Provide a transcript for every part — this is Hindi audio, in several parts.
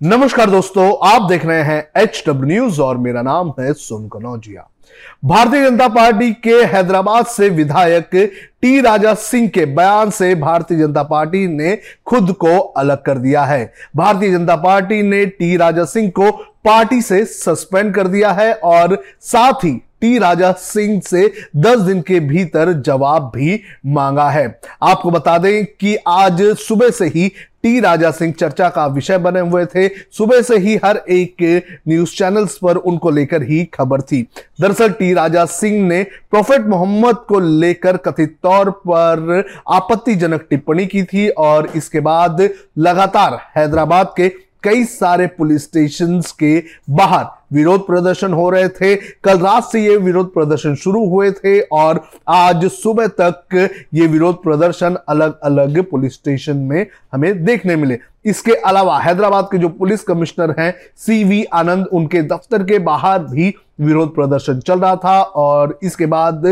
नमस्कार दोस्तों, आप देख रहे हैं एच डब्ल्यू न्यूज़ और मेरा नाम है सोम कनौजिया। भारतीय जनता पार्टी के हैदराबाद से विधायक टी राजा सिंह के बयान से भारतीय जनता पार्टी ने खुद को अलग कर दिया है। भारतीय जनता पार्टी ने टी राजा सिंह को पार्टी से सस्पेंड कर दिया है और साथ ही टी राजा सिंह से 10 दिन के भीतर जवाब भी मांगा है। आपको बता दें कि आज सुबह से ही टी राजा सिंह चर्चा का विषय बने हुए थे। सुबह से ही हर एक न्यूज़ चैनल्स पर उनको लेकर ही खबर थी। दरअसल टी राजा सिंह ने प्रोफेट मोहम्मद को लेकर कथित तौर पर आपत्तिजनक टिप्पणी की थी और इसके बाद लगातार हैदराबाद के कई सारे पुलिस स्टेशन के बाहर विरोध प्रदर्शन हो रहे थे। कल रात से ये विरोध प्रदर्शन शुरू हुए थे और आज सुबह तक ये विरोध प्रदर्शन अलग अलग पुलिस स्टेशन में हमें देखने मिले। इसके अलावा हैदराबाद के जो पुलिस कमिश्नर हैं, सी वी आनंद, उनके दफ्तर के बाहर भी विरोध प्रदर्शन चल रहा था और इसके बाद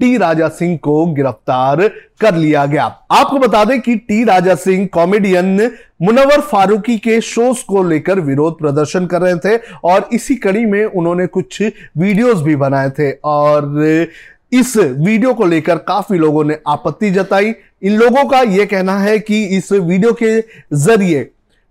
टी राजा सिंह को गिरफ़्तार कर लिया गया। आपको बता दें कि टी राजा सिंह कॉमेडियन मुनवर फारूकी के शोज़ को लेकर विरोध प्रदर्शन कर रहे थे और इसी कड़ी में उन्होंने कुछ वीडियोस भी बनाए थे और इस वीडियो को लेकर काफ़ी लोगों ने आपत्ति जताई। इन लोगों का यह कहना है कि इस वीडियो के ज़रिए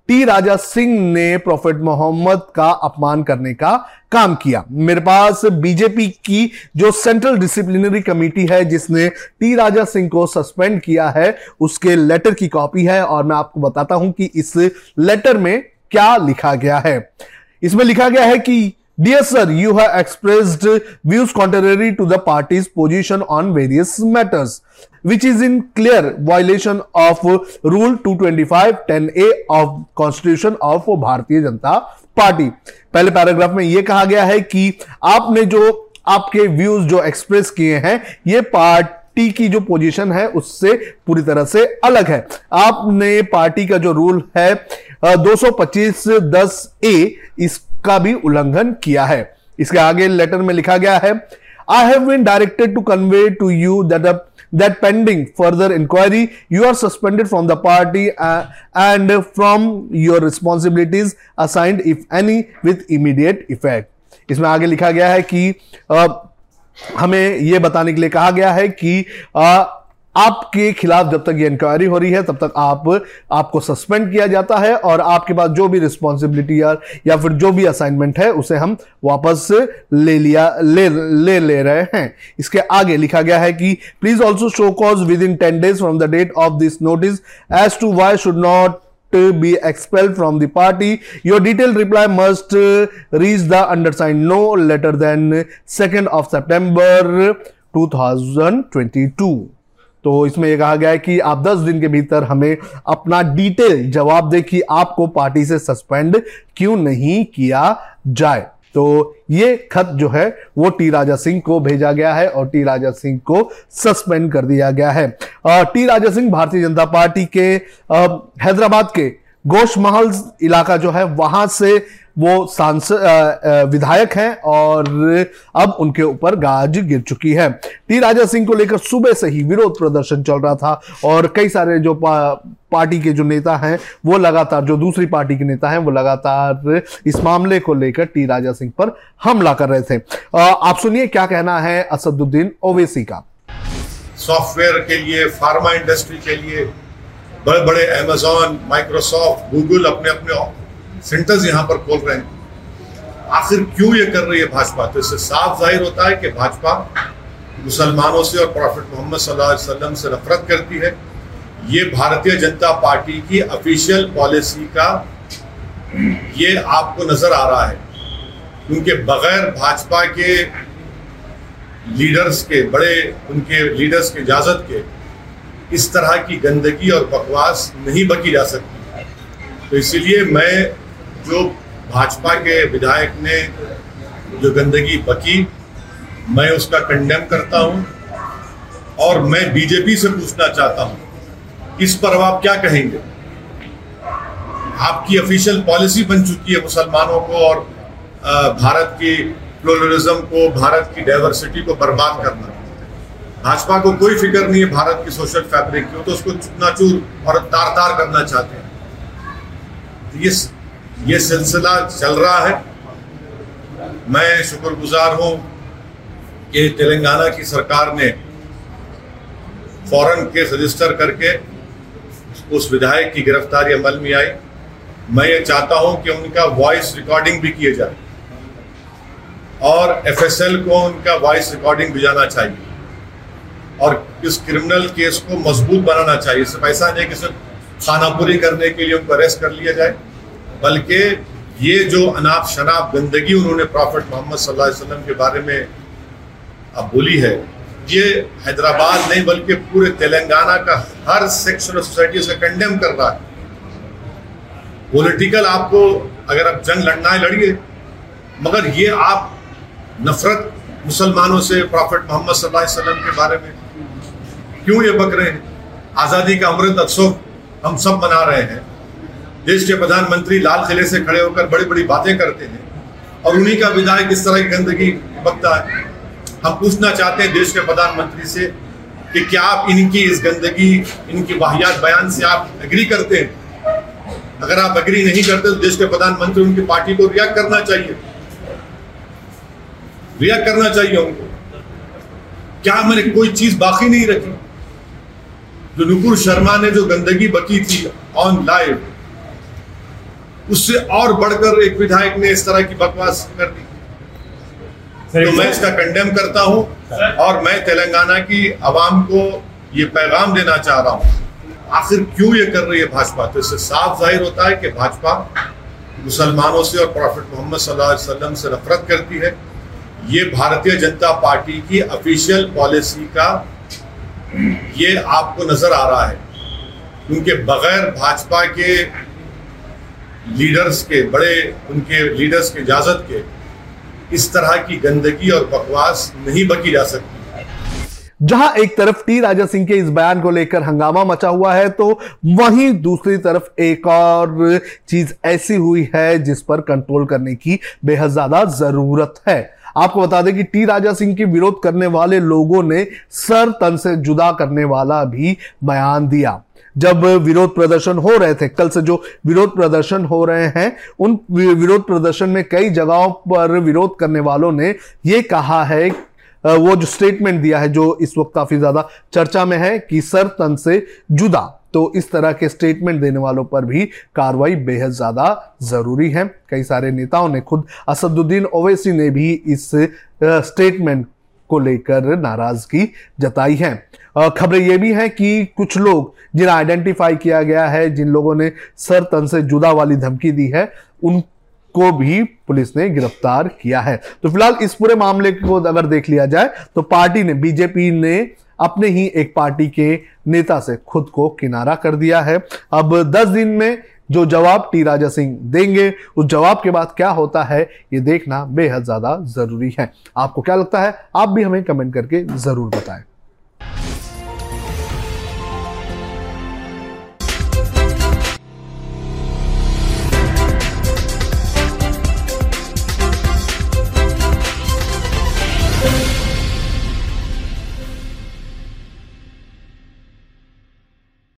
टी राजा सिंह ने प्रोफेट मोहम्मद का अपमान करने का काम किया। मेरे पास बीजेपी की जो सेंट्रल डिसिप्लिनरी कमेटी है, जिसने टी राजा सिंह को सस्पेंड किया है, उसके लेटर की कॉपी है और मैं आपको बताता हूँ कि इस लेटर में क्या लिखा गया है। इसमें लिखा गया है कि dear sir you have expressed views contrary to the party's position on various matters which is in clear violation of rule two twenty five ten A of constitution of Bharatiya Janata Party पहले पैराग्राफ में यह कहा गया है कि आपने जो आपके व्यूज़ जो एक्सप्रेस किए हैं, ये पार्टी की जो पोजीशन है, उससे पूरी तरह से अलग है। आपने पार्टी का जो रूल है दो सौ पच्चीस दस ए का भी उल्लंघन किया है इसके आगे लेटर में लिखा गया है I have been directed to convey to you that that pending further inquiry you are suspended from the party uh, and from your responsibilities assigned if any with immediate effect इसमें आगे लिखा गया है कि आ, हमें यह बताने के लिए कहा गया है कि आ, आपके खिलाफ जब तक ये इंक्वायरी हो रही है तब तक आप आपको सस्पेंड किया जाता है और आपके पास जो भी रिस्पॉन्सिबिलिटी या, या फिर जो भी असाइनमेंट है उसे हम वापस ले लिया ले ले ले रहे हैं। इसके आगे लिखा गया है कि please also show cause within ten days from the date of this notice as to why should not to be expelled from the party. Your detailed reply must reach the undersigned no later than 2nd of september 2022 तो इसमें यह कहा गया है कि आप 10 दिन के भीतर हमें अपना डिटेल जवाब दे कि आपको पार्टी से सस्पेंड क्यों नहीं किया जाए। तो ये खत जो है, वो टी राजा सिंह को भेजा गया है और टी राजा सिंह को सस्पेंड कर दिया गया है। टी राजा सिंह भारतीय जनता पार्टी के हैदराबाद के गोश महल इलाका जो है, वहाँ से वो सांसद विधायक हैं और अब उनके ऊपर गाज गिर चुकी है। टी राजा सिंह को लेकर सुबह से ही विरोध प्रदर्शन चल रहा था और कई सारे जो पा, पार्टी के जो नेता हैं वो लगातार जो दूसरी पार्टी के नेता हैं वो लगातार इस मामले को लेकर टी राजा सिंह पर हमला कर रहे थे। आप सुनिए क्या कहना है असदुद्दीन ओवैसी का। सॉफ्टवेयर के लिए फार्मा इंडस्ट्री के लिए बड़े बड़े अमेजोन माइक्रोसॉफ्ट गूगल अपने अपने सेंटर्स यहाँ पर खोल रहे हैं। आखिर क्यों ये कर रही है भाजपा? तो इससे साफ़ ज़ाहिर होता है कि भाजपा मुसलमानों से और प्रॉफिट मोहम्मद वसल्लम से नफरत करती है। ये भारतीय जनता पार्टी की ऑफिशियल पॉलिसी का ये आपको नज़र आ रहा है। क्योंकि बगैर भाजपा के लीडर्स के, बड़े उनके लीडर्स के इजाज़त के इस तरह की गंदगी और बकवास नहीं बकी जा सकती। तो इसीलिए मैं जो भाजपा के विधायक ने जो गंदगी बकी मैं उसका कंडेम करता हूँ और मैं बीजेपी से पूछना चाहता हूँ, इस पर आप क्या कहेंगे? आपकी ऑफिशियल पॉलिसी बन चुकी है मुसलमानों को और भारत की प्लोरलिज्म को, भारत की डाइवर्सिटी को बर्बाद करना। भाजपा को कोई फ़िक्र नहीं है भारत की सोशल फैब्रिक की तो उसको चूर और तार तार करना चाहते हैं। ये ये सिलसिला चल रहा है। मैं शुक्रगुजार हूँ कि तेलंगाना की सरकार ने फ़ौरन केस रजिस्टर करके उस विधायक की गिरफ्तारी अमल में आई। मैं ये चाहता हूँ कि उनका वॉइस रिकॉर्डिंग भी किए जाए और एफएसएल को उनका वॉइस रिकॉर्डिंग भी जाना चाहिए और इस क्रिमिनल केस को मज़बूत बनाना चाहिए। सिर्फ़ ऐसा नहीं कि सिर्फ़ खानापुरी करने के लिए उनको अरेस्ट कर लिया जाए। बल्कि ये जो अनाप शनाप गंदगी उन्होंने प्रॉफिट मोहम्मद अलैहि वसल्लम के बारे में अब बोली है, ये हैदराबाद नहीं, बल्कि पूरे तेलंगाना का हर सेक्शन ऑफ़ सोसाइटी से कंडेम कर रहा है। पॉलिटिकल आपको अगर आप जंग लड़ना है, लड़िए। मगर ये आप नफरत मुसलमानों से प्रॉफिट मोहम्मद वसल्लम के बारे में क्यों ये बक रहे हैं? आज़ादी का अमृत उत्सव हम सब मना रहे हैं। देश के प्रधानमंत्री लाल किले से खड़े होकर बड़ी बड़ी बातें करते हैं और उन्हीं का विधायक इस तरह की गंदगी बकता है। हम पूछना चाहते हैं देश के प्रधानमंत्री से कि क्या आप इनकी इस गंदगी, इनकी वाहियात बयान से आप एग्री करते हैं? अगर आप एग्री नहीं करते तो देश के प्रधानमंत्री उनकी पार्टी को रिएक्ट करना चाहिए। रिएक्ट करना चाहिए उनको। क्या मैंने कोई चीज़ बाकी नहीं रखी? जो नुपुर शर्मा ने जो गंदगी बकी थी ऑन लाइव उससे और बढ़कर एक विधायक ने इस तरह की बकवास कर दी। तो मैं इसका कंडेम करता हूँ और मैं तेलंगाना की आवाम को ये पैगाम देना चाह रहा हूँ। आखिर क्यों ये कर रही है भाजपा? तो इससे साफ़ ज़ाहिर होता है कि भाजपा मुसलमानों से और प्रॉफिट मोहम्मद सल्लल्लाहु अलैहि वसल्लम से नफरत करती है। ये भारतीय जनता पार्टी की ऑफिशियल पॉलिसी का ये आपको नज़र आ रहा है। उनके बगैर भाजपा के लीडर्स के, बड़े उनके लीडर्स के इजाज़त के इस तरह की गंदगी और बकवास नहीं बकी जा सकती। जहाँ एक तरफ़ टी राजा सिंह के इस बयान को लेकर हंगामा मचा हुआ है तो वहीं दूसरी तरफ़ एक और चीज़ ऐसी हुई है जिस पर कंट्रोल करने की बेहद ज़्यादा ज़रूरत है। आपको बता दें कि टी राजा सिंह की विरोध करने वाले लोगों ने सर तन से जुदा करने वाला भी बयान दिया। जब विरोध प्रदर्शन हो रहे थे, कल से जो विरोध प्रदर्शन हो रहे हैं, उन विरोध प्रदर्शन में कई जगहों पर विरोध करने वालों ने ये कहा है वो जो स्टेटमेंट दिया है, जो इस वक्त काफ़ी ज़्यादा चर्चा में है कि सर तन से जुदा। तो इस तरह के स्टेटमेंट देने वालों पर भी कार्रवाई बेहद ज़्यादा ज़रूरी है। कई सारे नेताओं ने खुद असदुद्दीन ओवैसी ने भी इस स्टेटमेंट को लेकर नाराज़गी जताई है। खबरें यह भी हैं कि कुछ लोग जिन्हें आइडेंटिफाई किया गया है, जिन लोगों ने सर तन से जुदा वाली धमकी दी है, उनको भी पुलिस ने गिरफ़्तार किया है। तो फ़िलहाल इस पूरे मामले को अगर देख लिया जाए तो पार्टी ने बीजेपी ने अपने ही एक पार्टी के नेता से खुद को किनारा कर दिया है। अब 10 दिन में जो जवाब टी राजा सिंह देंगे, उस जवाब के बाद क्या होता है, ये देखना बेहद ज़्यादा ज़रूरी है। आपको क्या लगता है, आप भी हमें कमेंट करके ज़रूर बताएँ।